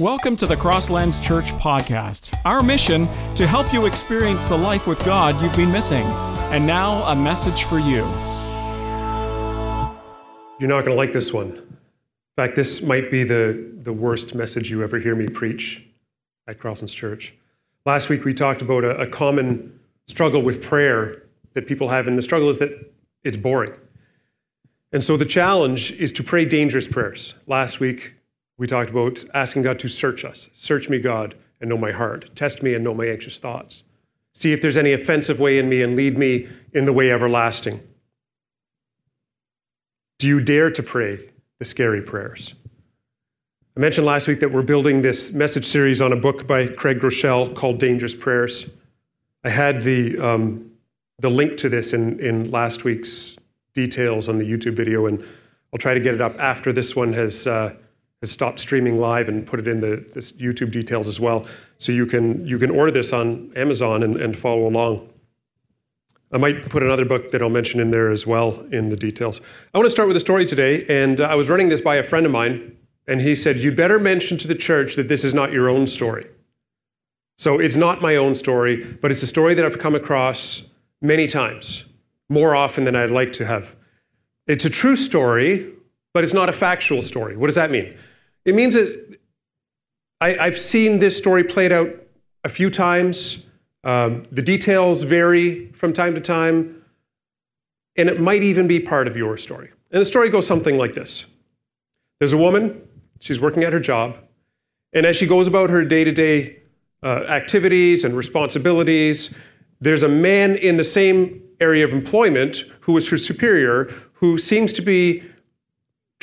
Welcome to the Crosslands Church podcast. Our mission to help you experience the life with God you've been missing. And now, a message for you. You're not going to like this one. In fact, this might be the, the worst message you ever hear me preach at Crosslands Church. Last week, we talked about a, a common struggle with prayer that people have, and the struggle is that it's boring. And so the challenge is to pray dangerous prayers. Last week, we talked about asking God to search us. Search me, God, and know my heart. Test me and know my anxious thoughts. See if there's any offensive way in me and lead me in the way everlasting. Do you dare to pray the scary prayers? I mentioned last week that we're building this message series on a book by Craig Groeschel called Dangerous Prayers. I had the, um, the link to this in, in last week's details on the YouTube video, and I'll try to get it up after this one has, uh, has stopped streaming live and put it in the YouTube details as well. So you can, you can order this on Amazon and, and follow along. I might put another book that I'll mention in there as well in the details. I want to start with a story today, and uh, I was running this by a friend of mine, and he said, You'd better mention to the church that this is not your own story. So it's not my own story, but it's a story that I've come across many times more often than I'd like to have. It's a true story, but it's not a factual story. What does that mean? It means that I, have seen this story played out a few times. Um, the details vary from time to time, and it might even be part of your story. And the story goes something like this There's a woman, she's working at her job, and as she goes about her day to day activities and responsibilities, there's a man in the same area of employment who is her superior who seems to be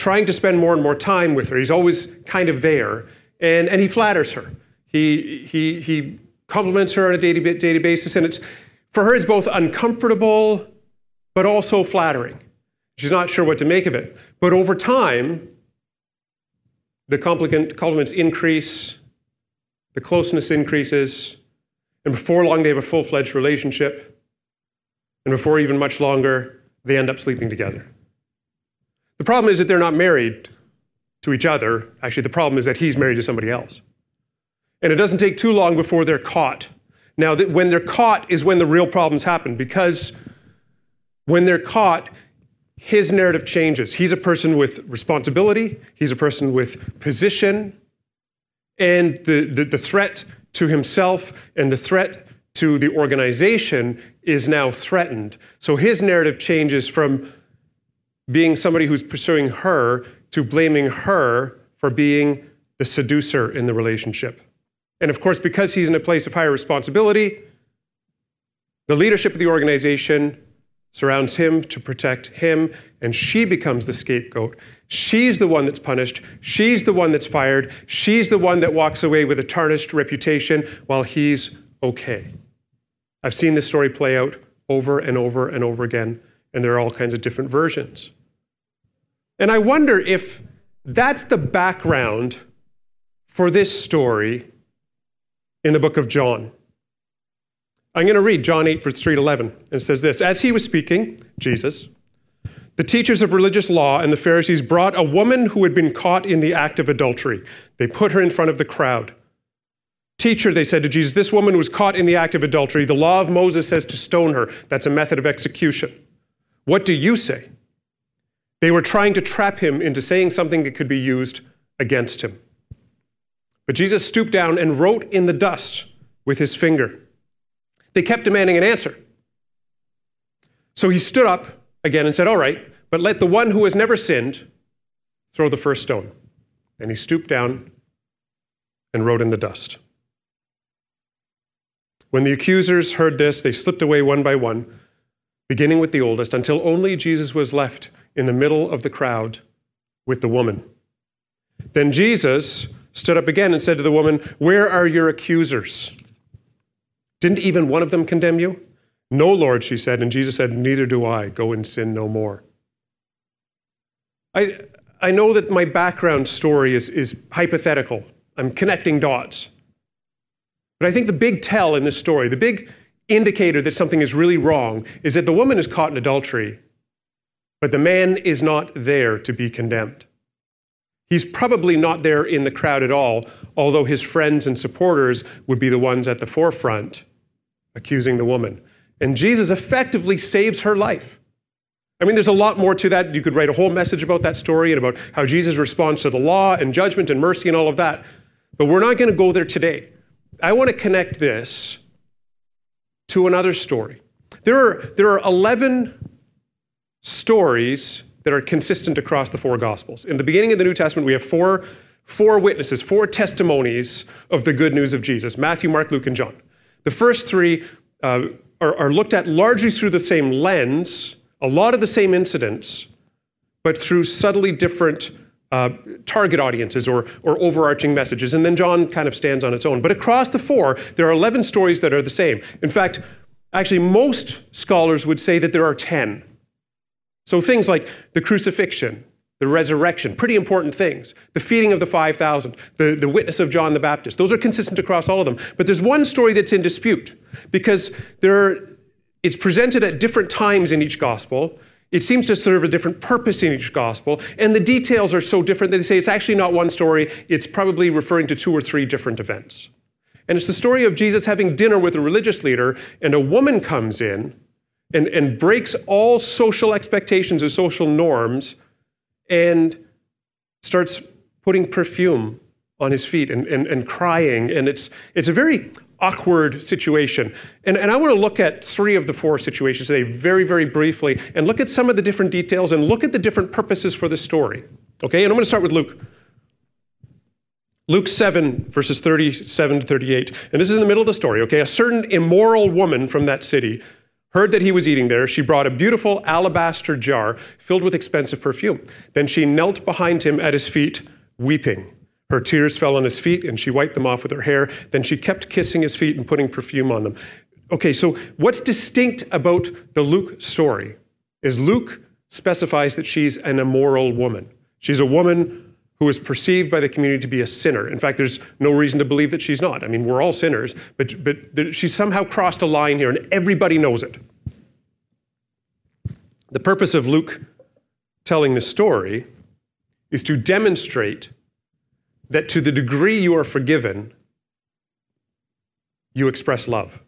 trying to spend more and more time with her. He's always kind of there, and, and he flatters her. He, he, he compliments her on a daily, daily basis, and it's, for her, it's both uncomfortable but also flattering. She's not sure what to make of it. But over time, the compliments increase, the closeness increases, and before long, they have a full fledged relationship. And before even much longer, they end up sleeping together. The problem is that they're not married to each other. Actually, the problem is that he's married to somebody else. And it doesn't take too long before they're caught. Now, when they're caught is when the real problems happen because when they're caught, his narrative changes. He's a person with responsibility, he's a person with position, and the, the, the threat to himself and the threat to the organization is now threatened. So his narrative changes from being somebody who's pursuing her to blaming her for being the seducer in the relationship. And of course, because he's in a place of higher responsibility, the leadership of the organization surrounds him to protect him, and she becomes the scapegoat. She's the one that's punished. She's the one that's fired. She's the one that walks away with a tarnished reputation while he's okay. I've seen this story play out over and over and over again, and there are all kinds of different versions. And I wonder if that's the background for this story in the book of John. I'm going to read John 8, verse 3 to 11. And it says this As he was speaking, Jesus, the teachers of religious law and the Pharisees brought a woman who had been caught in the act of adultery. They put her in front of the crowd. Teacher, they said to Jesus, this woman was caught in the act of adultery. The law of Moses says to stone her. That's a method of execution. What do you say? They were trying to trap him into saying something that could be used against him. But Jesus stooped down and wrote in the dust with his finger. They kept demanding an answer. So he stood up again and said, All right, but let the one who has never sinned throw the first stone. And he stooped down and wrote in the dust. When the accusers heard this, they slipped away one by one, beginning with the oldest, until only Jesus was left in the middle of the crowd with the woman. Then Jesus stood up again and said to the woman, Where are your accusers? Didn't even one of them condemn you? No, Lord, she said. And Jesus said, Neither do I. Go and sin no more. I, I know that my background story is, is hypothetical. I'm connecting dots. But I think the big tell in this story, the big indicator that something is really wrong, is that the woman is caught in adultery, but the man is not there to be condemned. He's probably not there in the crowd at all, although his friends and supporters would be the ones at the forefront accusing the woman. And Jesus effectively saves her life. I mean, there's a lot more to that. You could write a whole message about that story and about how Jesus responds to the law and judgment and mercy and all of that. But we're not going to go there today. I want to connect this to another story. There are, there are 11 stories that are consistent across the four Gospels. In the beginning of the New Testament, we have four, four witnesses, four testimonies of the good news of Jesus Matthew, Mark, Luke, and John. The first three uh, are, are looked at largely through the same lens, a lot of the same incidents, but through subtly different uh, target audiences or, or overarching messages. And then John kind of stands on its own. But across the four, there are 11 stories that are the same. In fact, actually, most scholars would say that there are 10. So things like the crucifixion, the resurrection, pretty important things. The feeding of the 5,000, the, the witness of John the Baptist, those are consistent across all of them. But there's one story that's in dispute because there are, it's presented at different times in each gospel. It seems to serve a different purpose in each gospel, and the details are so different that they say it's actually not one story, it's probably referring to two or three different events. And it's the story of Jesus having dinner with a religious leader, and a woman comes in and, and breaks all social expectations and social norms and starts putting perfume on his feet and, and, and crying. And it's, it's a very awkward situation. And, and I want to look at three of the four situations today, very, very briefly, and look at some of the different details and look at the different purposes for the story. Okay, and I'm going to start with Luke. Luke 7, verses 37 to 38. And this is in the middle of the story, okay? A certain immoral woman from that city heard that he was eating there. She brought a beautiful alabaster jar filled with expensive perfume. Then she knelt behind him at his feet, weeping. Her tears fell on his feet, and she wiped them off with her hair. Then she kept kissing his feet and putting perfume on them. Okay, so what's distinct about the Luke story is Luke specifies that she's an immoral woman. She's a woman who is perceived by the community to be a sinner. In fact, there's no reason to believe that she's not. I mean, we're all sinners, but, but she's somehow crossed a line here, and everybody knows it. The purpose of Luke telling this story is to demonstrate that to the degree you are forgiven, you express love.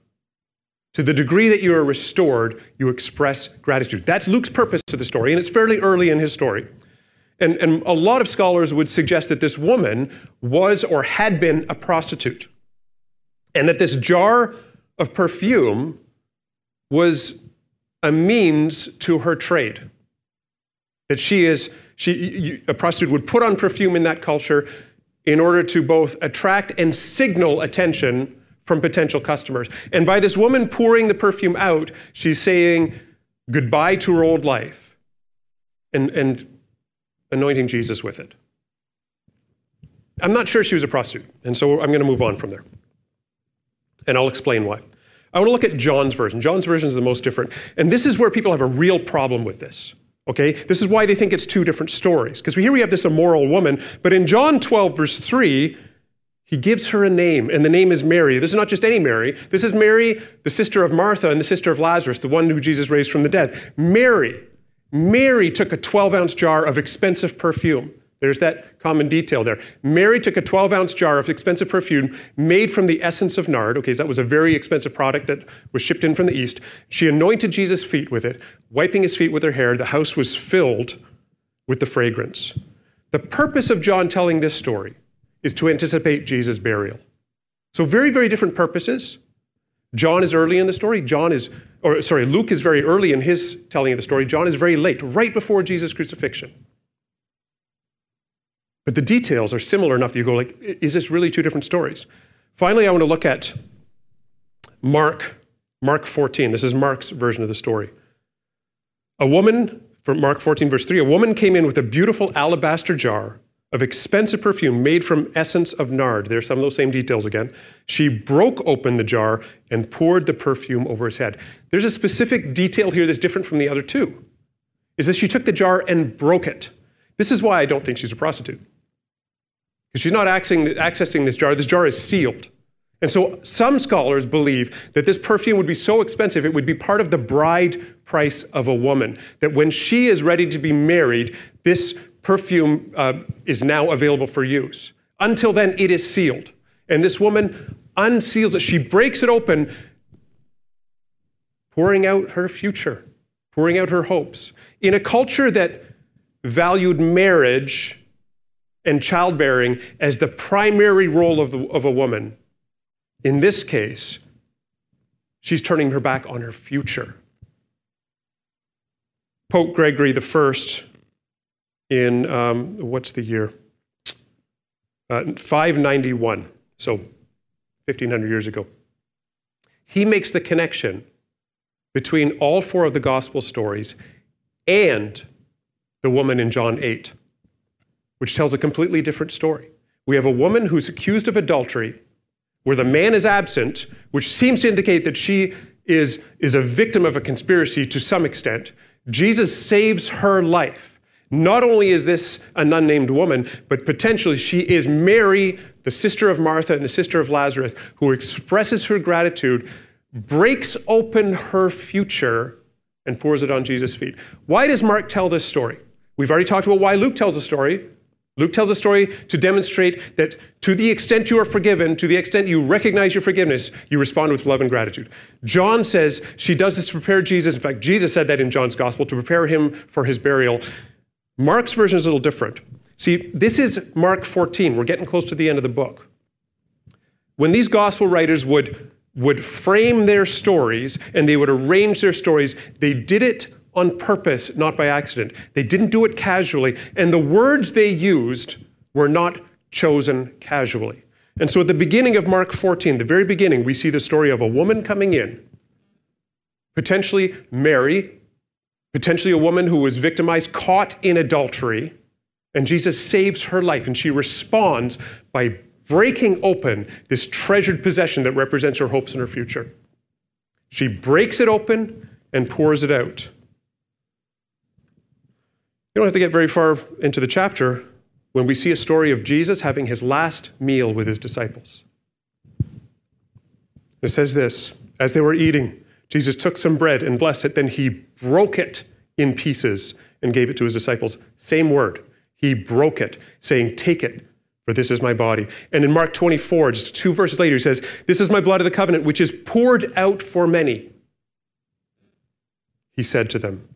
To the degree that you are restored, you express gratitude. That's Luke's purpose to the story, and it's fairly early in his story. And, and a lot of scholars would suggest that this woman was or had been a prostitute. And that this jar of perfume was a means to her trade. That she is, she, a prostitute would put on perfume in that culture in order to both attract and signal attention from potential customers. And by this woman pouring the perfume out, she's saying goodbye to her old life and, and anointing Jesus with it. I'm not sure she was a prostitute, and so I'm going to move on from there. And I'll explain why. I want to look at John's version. John's version is the most different. And this is where people have a real problem with this. Okay? This is why they think it's two different stories. Because here we have this immoral woman, but in John 12, verse 3, he gives her a name, and the name is Mary. This is not just any Mary. This is Mary, the sister of Martha and the sister of Lazarus, the one who Jesus raised from the dead. Mary Mary took a 12 ounce jar of expensive perfume. There's that common detail there. Mary took a 12 ounce jar of expensive perfume made from the essence of nard. Okay, so that was a very expensive product that was shipped in from the east. She anointed Jesus' feet with it, wiping his feet with her hair. The house was filled with the fragrance. The purpose of John telling this story is to anticipate Jesus' burial. So, very, very different purposes. John is early in the story. John is, or sorry, Luke is very early in his telling of the story. John is very late, right before Jesus' crucifixion. But the details are similar enough that you go like, is this really two different stories? Finally, I want to look at Mark, Mark 14. This is Mark's version of the story. A woman, from Mark 14, verse 3, a woman came in with a beautiful alabaster jar of expensive perfume made from essence of nard. There's some of those same details again. She broke open the jar and poured the perfume over his head. There's a specific detail here that's different from the other two. Is that she took the jar and broke it. This is why I don't think she's a prostitute. Because she's not accessing this jar. This jar is sealed. And so some scholars believe that this perfume would be so expensive, it would be part of the bride price of a woman. That when she is ready to be married, this perfume uh, is now available for use. Until then, it is sealed. And this woman unseals it. She breaks it open, pouring out her future, pouring out her hopes. In a culture that valued marriage and childbearing as the primary role of, the, of a woman, in this case, she's turning her back on her future. Pope Gregory I, in um, what's the year? Uh, 591, so 1500 years ago. He makes the connection between all four of the gospel stories and the woman in John 8, which tells a completely different story. We have a woman who's accused of adultery, where the man is absent, which seems to indicate that she is, is a victim of a conspiracy to some extent. Jesus saves her life. Not only is this an unnamed woman, but potentially she is Mary, the sister of Martha and the sister of Lazarus, who expresses her gratitude, breaks open her future, and pours it on Jesus' feet. Why does Mark tell this story? We've already talked about why Luke tells a story. Luke tells a story to demonstrate that to the extent you are forgiven, to the extent you recognize your forgiveness, you respond with love and gratitude. John says she does this to prepare Jesus. In fact, Jesus said that in John's gospel to prepare him for his burial. Mark's version is a little different. See, this is Mark 14. We're getting close to the end of the book. When these gospel writers would, would frame their stories and they would arrange their stories, they did it on purpose, not by accident. They didn't do it casually, and the words they used were not chosen casually. And so at the beginning of Mark 14, the very beginning, we see the story of a woman coming in, potentially Mary, potentially a woman who was victimized, caught in adultery, and Jesus saves her life, and she responds by breaking open this treasured possession that represents her hopes and her future. She breaks it open and pours it out. You don't have to get very far into the chapter when we see a story of Jesus having his last meal with his disciples. It says this As they were eating, Jesus took some bread and blessed it, then he broke it in pieces and gave it to his disciples. Same word. He broke it, saying, Take it, for this is my body. And in Mark 24, just two verses later, he says, This is my blood of the covenant, which is poured out for many. He said to them,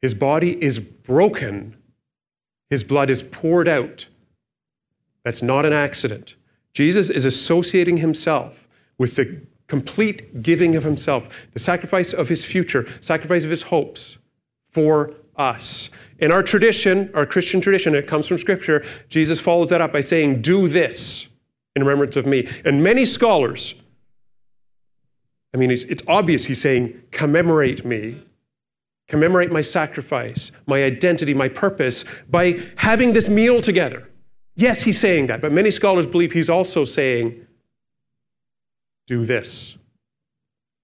his body is broken, his blood is poured out. That's not an accident. Jesus is associating himself with the complete giving of himself, the sacrifice of his future, sacrifice of his hopes for us. In our tradition, our Christian tradition, it comes from Scripture, Jesus follows that up by saying, Do this in remembrance of me. And many scholars, I mean, it's, it's obvious he's saying, Commemorate me commemorate my sacrifice, my identity, my purpose by having this meal together. Yes, he's saying that, but many scholars believe he's also saying, do this.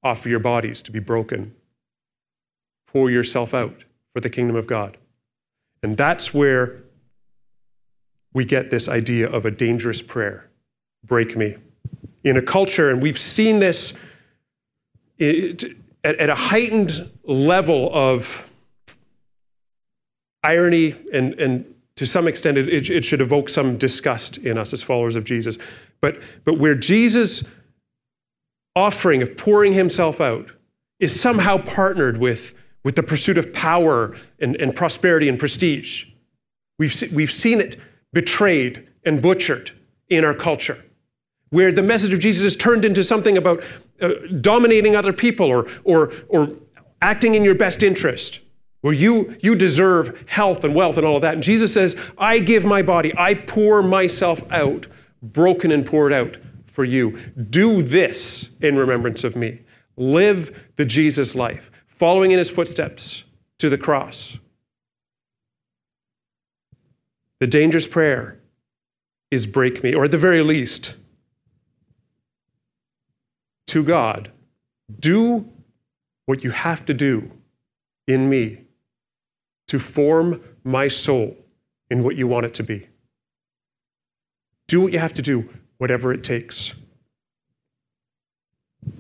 Offer your bodies to be broken. Pour yourself out for the kingdom of God. And that's where we get this idea of a dangerous prayer break me. In a culture, and we've seen this at, at a heightened level of irony and, and to some extent it, it, should evoke some disgust in us as followers of jesus but, but where jesus offering of pouring himself out is somehow partnered with, with the pursuit of power and, and prosperity and prestige we've, se- we've seen it betrayed and butchered in our culture where the message of Jesus is turned into something about uh, dominating other people or, or, or acting in your best interest, where you, you deserve health and wealth and all of that. And Jesus says, I give my body, I pour myself out, broken and poured out for you. Do this in remembrance of me. Live the Jesus life, following in his footsteps to the cross. The dangerous prayer is break me, or at the very least, to God, do what you have to do in me to form my soul in what you want it to be. Do what you have to do, whatever it takes. I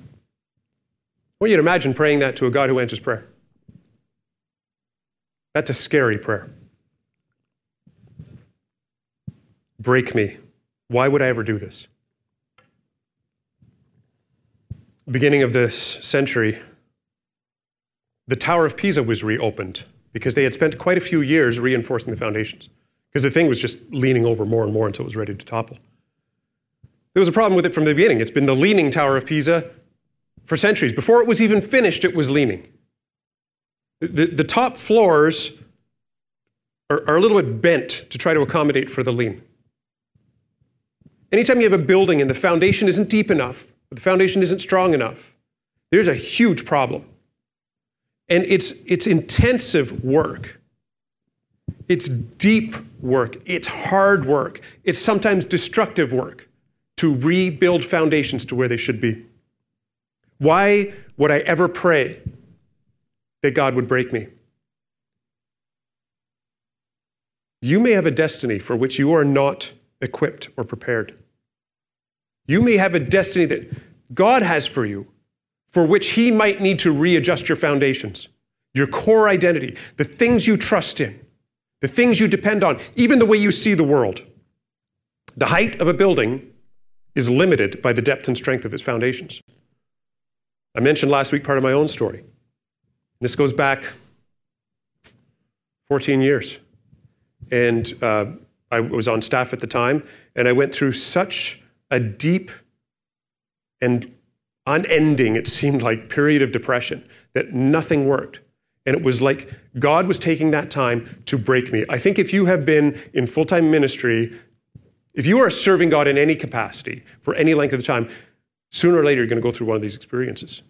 want you to imagine praying that to a God who answers prayer. That's a scary prayer. break me. Why would I ever do this? Beginning of this century, the Tower of Pisa was reopened because they had spent quite a few years reinforcing the foundations because the thing was just leaning over more and more until it was ready to topple. There was a problem with it from the beginning. It's been the leaning Tower of Pisa for centuries. Before it was even finished, it was leaning. The, the top floors are, are a little bit bent to try to accommodate for the lean. Anytime you have a building and the foundation isn't deep enough, the foundation isn't strong enough, there's a huge problem. And it's, it's intensive work. It's deep work. It's hard work. It's sometimes destructive work to rebuild foundations to where they should be. Why would I ever pray that God would break me? You may have a destiny for which you are not equipped or prepared. You may have a destiny that God has for you, for which He might need to readjust your foundations, your core identity, the things you trust in, the things you depend on, even the way you see the world. The height of a building is limited by the depth and strength of its foundations. I mentioned last week part of my own story. This goes back 14 years. And uh, I was on staff at the time, and I went through such a deep and unending, it seemed like, period of depression that nothing worked. And it was like God was taking that time to break me. I think if you have been in full time ministry, if you are serving God in any capacity for any length of time, sooner or later you're going to go through one of these experiences.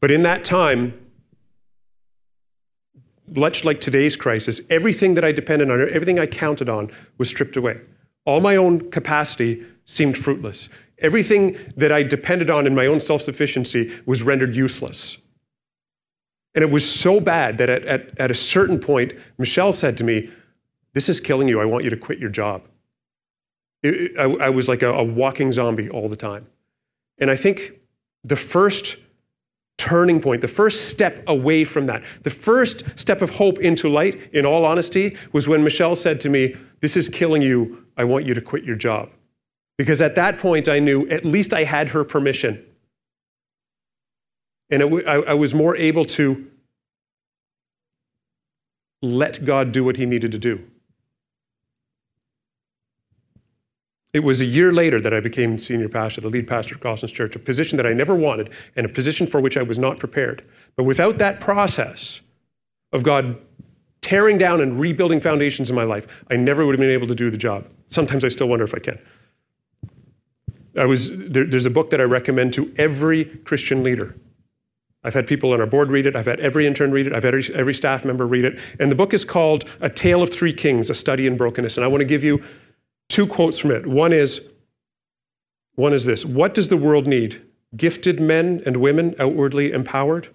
But in that time, much like today's crisis, everything that I depended on, everything I counted on, was stripped away. All my own capacity seemed fruitless. Everything that I depended on in my own self sufficiency was rendered useless. And it was so bad that at, at, at, a certain point, Michelle said to me, This is killing you. I want you to quit your job. It, I, I, was like a, a walking zombie all the time. And I think the first turning point, the first step away from that, the first step of hope into light, in all honesty, was when Michelle said to me, This is killing you. I want you to quit your job. Because at that point, I knew at least I had her permission. And it, I, I was more able to let God do what he needed to do. It was a year later that I became senior pastor, the lead pastor of Gosnells Church, a position that I never wanted and a position for which I was not prepared. But without that process of God tearing down and rebuilding foundations in my life, I never would have been able to do the job. Sometimes I still wonder if I can. I was, there, there's a book that I recommend to every Christian leader. I've had people on our board read it. I've had every intern read it. I've had every, every staff member read it. And the book is called A Tale of Three Kings, A Study in Brokenness. And I want to give you two quotes from it. One is, one is this What does the world need? Gifted men and women outwardly empowered,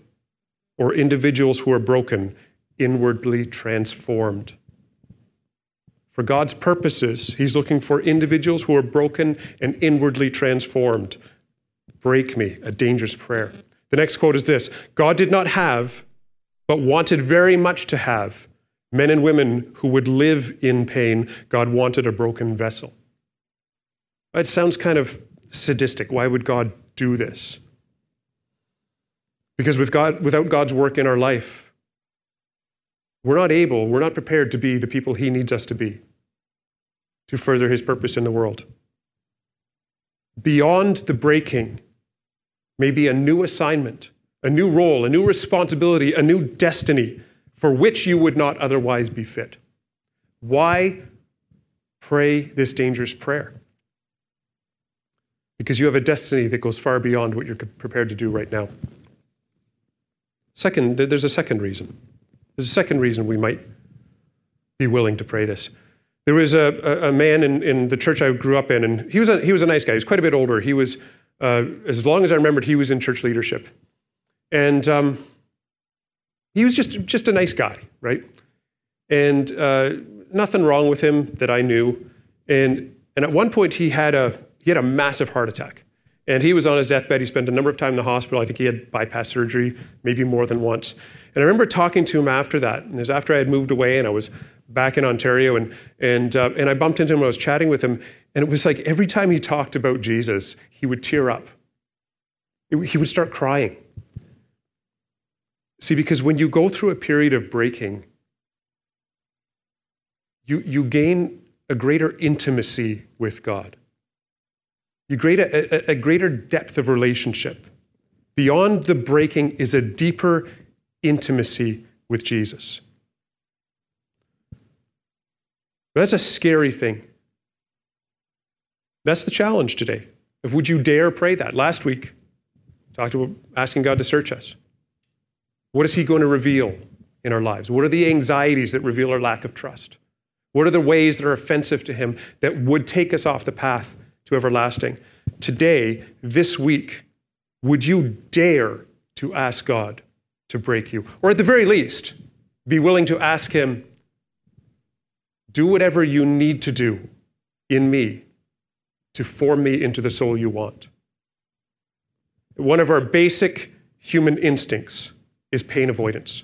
or individuals who are broken, inwardly transformed? For God's purposes, He's looking for individuals who are broken and inwardly transformed. Break me, a dangerous prayer. The next quote is this God did not have, but wanted very much to have men and women who would live in pain, God wanted a broken vessel. It sounds kind of sadistic. Why would God do this? Because with God, without God's work in our life, we're not able, we're not prepared to be the people He needs us to be to further His purpose in the world. Beyond the breaking may be a new assignment, a new role, a new responsibility, a new destiny for which you would not otherwise be fit. Why pray this dangerous prayer? Because you have a destiny that goes far beyond what you're prepared to do right now. Second, there's a second reason. There's a second reason we might be willing to pray this. There was a, a, man in, in the church I grew up in, and he was a, he was a nice guy. He was quite a bit older. He was, uh, as long as I remembered, he was in church leadership. And um, he was just, just a nice guy, right? And uh, nothing wrong with him that I knew. And, and at one point, he had, a, he had a massive heart attack. And he was on his deathbed. He spent a number of time in the hospital. I think he had bypass surgery, maybe more than once. And I remember talking to him after that. And it was after I had moved away and I was back in Ontario. And, and, uh, and I bumped into him. I was chatting with him. And it was like every time he talked about Jesus, he would tear up. He would start crying. See, because when you go through a period of breaking, you, you gain a greater intimacy with God. You gain a, a, a greater depth of relationship. Beyond the breaking is a deeper intimacy with Jesus. That's a scary thing. That's the challenge today. Would you dare pray that? Last week, talked about asking God to search us. What is He going to reveal in our lives? What are the anxieties that reveal our lack of trust? What are the ways that are offensive to Him that would take us off the path to everlasting? Today, this week, would you dare to ask God to break you? Or at the very least, be willing to ask Him, do whatever you need to do in me to form me into the soul you want. One of our basic human instincts is pain avoidance.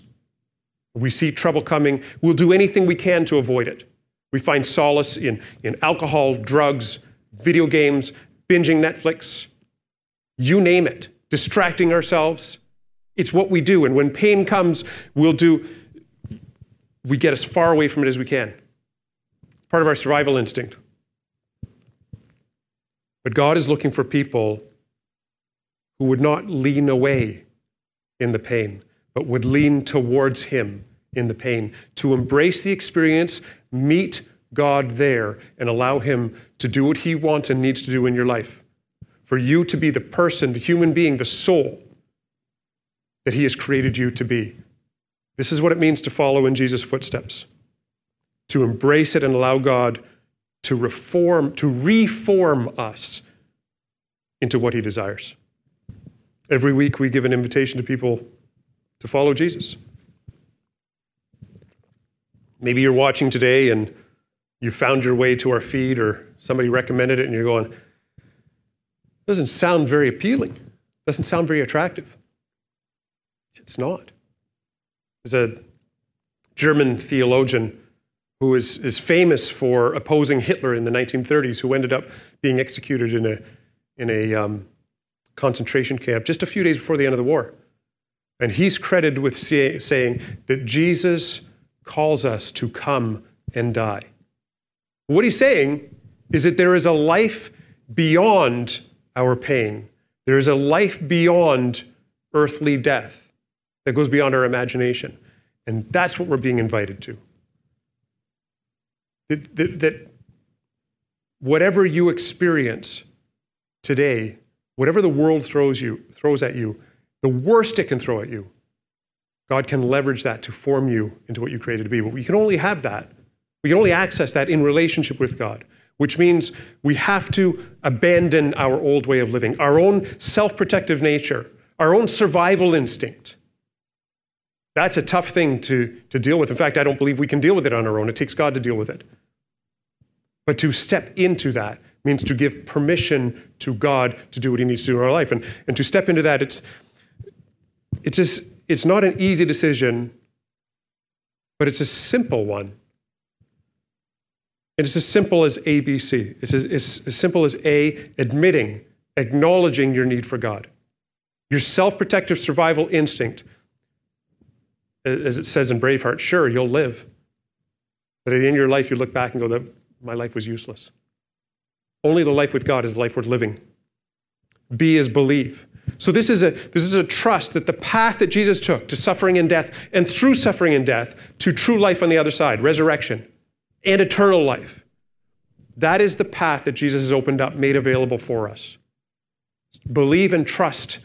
We see trouble coming, we'll do anything we can to avoid it. We find solace in, in alcohol, drugs, video games, binging Netflix, you name it, distracting ourselves. It's what we do. And when pain comes, we'll do, we get as far away from it as we can. Part of our survival instinct. But God is looking for people who would not lean away in the pain, but would lean towards Him in the pain, to embrace the experience, meet God there, and allow Him to do what He wants and needs to do in your life. For you to be the person, the human being, the soul that He has created you to be. This is what it means to follow in Jesus' footsteps, to embrace it and allow God to reform, to reform us into what he desires. Every week we give an invitation to people to follow Jesus. Maybe you're watching today and you found your way to our feed or somebody recommended it and you're going, doesn't sound very appealing. Doesn't sound very attractive. It's not. There's a German theologian who is, is famous for opposing Hitler in the 1930s, who ended up being executed in a, in a um, concentration camp just a few days before the end of the war. And he's credited with saying that Jesus calls us to come and die. What he's saying is that there is a life beyond our pain, there is a life beyond earthly death that goes beyond our imagination. And that's what we're being invited to. That, that, that whatever you experience today, whatever the world throws, you, throws at you, the worst it can throw at you, God can leverage that to form you into what you created to be. But we can only have that. We can only access that in relationship with God, which means we have to abandon our old way of living, our own self protective nature, our own survival instinct. That's a tough thing to, to deal with. In fact, I don't believe we can deal with it on our own. It takes God to deal with it. But to step into that means to give permission to God to do what he needs to do in our life. And, and to step into that, it's, it's, just, it's not an easy decision, but it's a simple one. It's as simple as ABC. It's as, it's as simple as A, admitting, acknowledging your need for God. Your self protective survival instinct as it says in Braveheart, sure, you'll live. But at the end of your life, you look back and go, my life was useless. Only the life with God is the life worth living. B is believe. So this is a this is a trust that the path that Jesus took to suffering and death, and through suffering and death to true life on the other side, resurrection and eternal life. That is the path that Jesus has opened up, made available for us. Believe and trust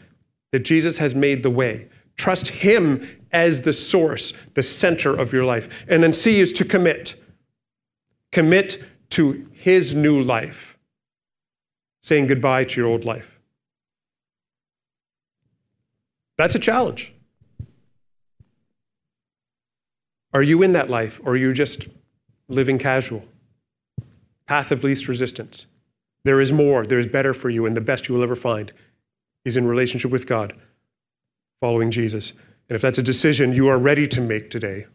that Jesus has made the way. Trust Him as the source, the center of your life. And then C is to commit. Commit to His new life, saying goodbye to your old life. That's a challenge. Are you in that life, or are you just living casual? Path of least resistance. There is more, there is better for you, and the best you will ever find is in relationship with God, following Jesus. And if that's a decision you are ready to make today,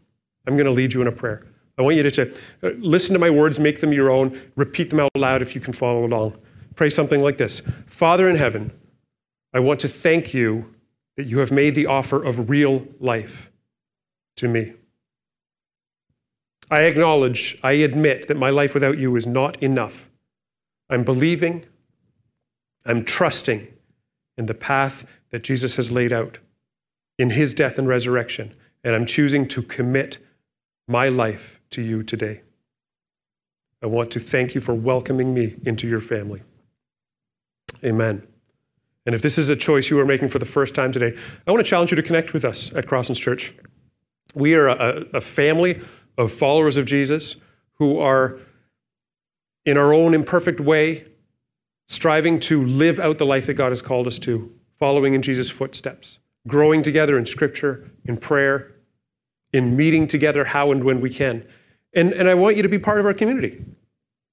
I'm going to lead you in a prayer. I want you to uh, listen to my words, make them your own, repeat them out loud if you can follow along. Pray something like this Father in heaven, I want to thank you that you have made the offer of real life to me. I acknowledge, I admit that my life without you is not enough. I'm believing, I'm trusting in the path that Jesus has laid out in his death and resurrection, and I'm choosing to commit my life to you today. I want to thank you for welcoming me into your family. Amen. And if this is a choice you are making for the first time today, I want to challenge you to connect with us at Crosslands Church. We are a, a family of followers of Jesus who are, in our own imperfect way, striving to live out the life that God has called us to, following in Jesus' footsteps, growing together in Scripture, in prayer, in meeting together how and when we can. And, and I want you to be part of our community.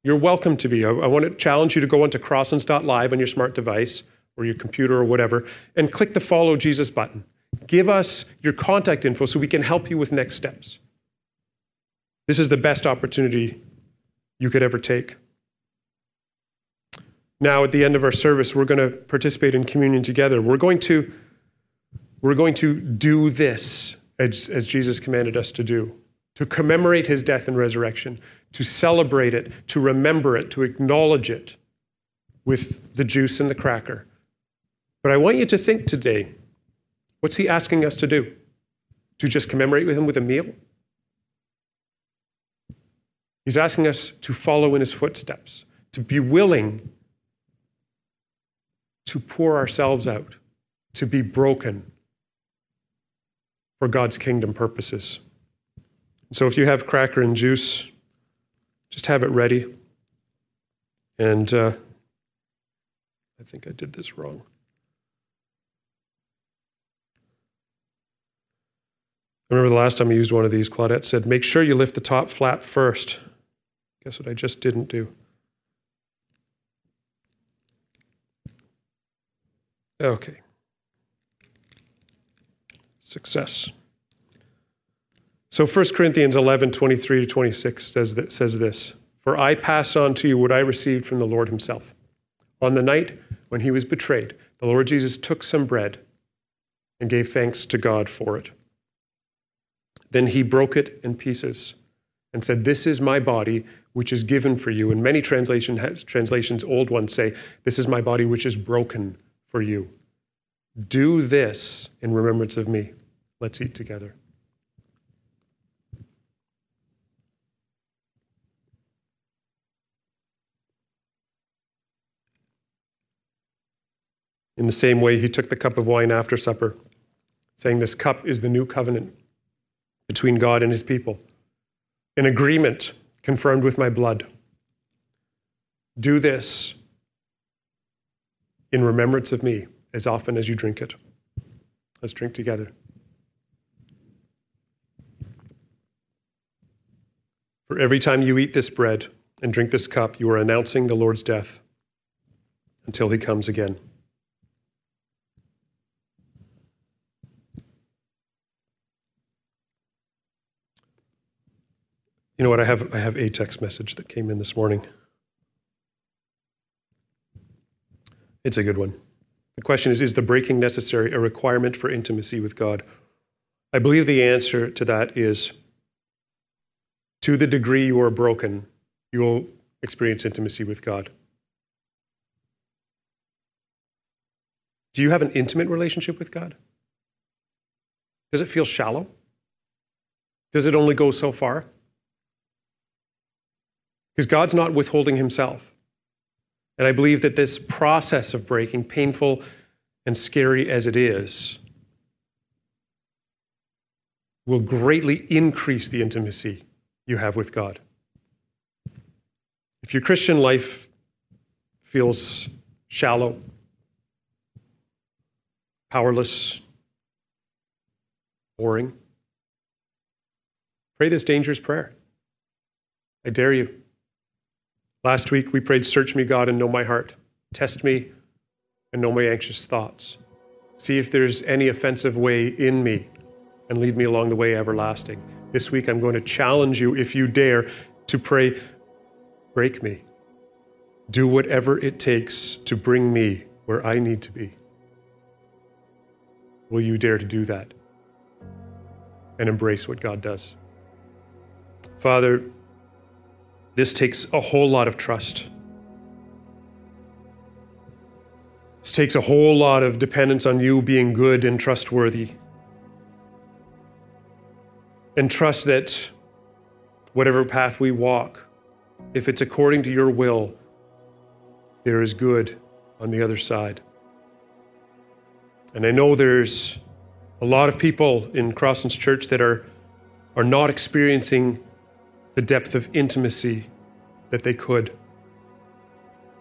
You're welcome to be. I, I want to challenge you to go onto crosslands.live on your smart device or your computer or whatever and click the follow Jesus button. Give us your contact info so we can help you with next steps. This is the best opportunity you could ever take. Now, at the end of our service, we're going to participate in communion together. We're going to, we're going to do this as, as Jesus commanded us to do to commemorate his death and resurrection, to celebrate it, to remember it, to acknowledge it with the juice and the cracker. But I want you to think today what's he asking us to do? To just commemorate with him with a meal? He's asking us to follow in his footsteps, to be willing to pour ourselves out, to be broken for God's kingdom purposes. So if you have cracker and juice, just have it ready. And uh, I think I did this wrong. I remember the last time I used one of these, Claudette said, make sure you lift the top flap first. Guess what I just didn't do? Okay. Success. So 1 Corinthians 11, 23 to 26 says, that, says this For I pass on to you what I received from the Lord himself. On the night when he was betrayed, the Lord Jesus took some bread and gave thanks to God for it. Then he broke it in pieces and said, This is my body, which is given for you. And many translation has, translations, old ones say, This is my body, which is broken for you. Do this in remembrance of me. Let's eat together. In the same way, he took the cup of wine after supper, saying, This cup is the new covenant between God and his people, an agreement confirmed with my blood. Do this in remembrance of me as often as you drink it. Let's drink together. For every time you eat this bread and drink this cup, you are announcing the Lord's death until he comes again. You know what? I have, I have a text message that came in this morning. It's a good one. The question is Is the breaking necessary a requirement for intimacy with God? I believe the answer to that is to the degree you are broken, you will experience intimacy with God. Do you have an intimate relationship with God? Does it feel shallow? Does it only go so far? Because God's not withholding himself. And I believe that this process of breaking, painful and scary as it is, will greatly increase the intimacy you have with God. If your Christian life feels shallow, powerless, boring, pray this dangerous prayer. I dare you. Last week we prayed, Search me, God, and know my heart. Test me and know my anxious thoughts. See if there's any offensive way in me and lead me along the way everlasting. This week I'm going to challenge you, if you dare, to pray, Break me. Do whatever it takes to bring me where I need to be. Will you dare to do that and embrace what God does? Father, this takes a whole lot of trust. This takes a whole lot of dependence on you being good and trustworthy. And trust that whatever path we walk, if it's according to your will, there is good on the other side. And I know there's a lot of people in Crosslands Church that are, are not experiencing the depth of intimacy that they could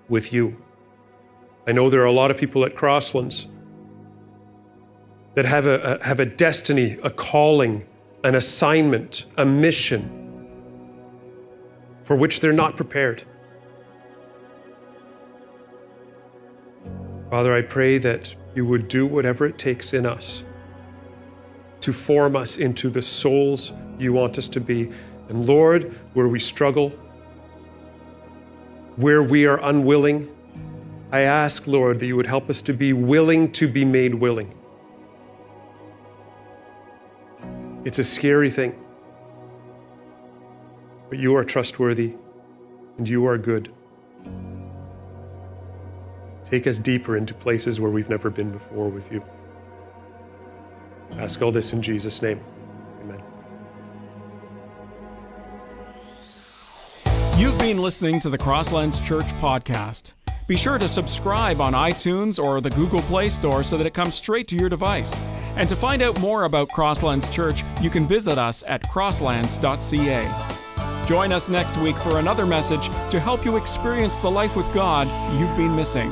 with you. I know there are a lot of people at Crosslands that have a, a have a destiny, a calling, an assignment, a mission for which they're not prepared. Father, I pray that you would do whatever it takes in us to form us into the souls you want us to be. And Lord, where we struggle, where we are unwilling, I ask, Lord, that you would help us to be willing to be made willing. It's a scary thing, but you are trustworthy and you are good. Take us deeper into places where we've never been before with you. ask all this in Jesus' name. Been listening to the Crosslands Church podcast. Be sure to subscribe on iTunes or the Google Play Store so that it comes straight to your device. And to find out more about Crosslands Church, you can visit us at crosslands.ca. Join us next week for another message to help you experience the life with God you've been missing.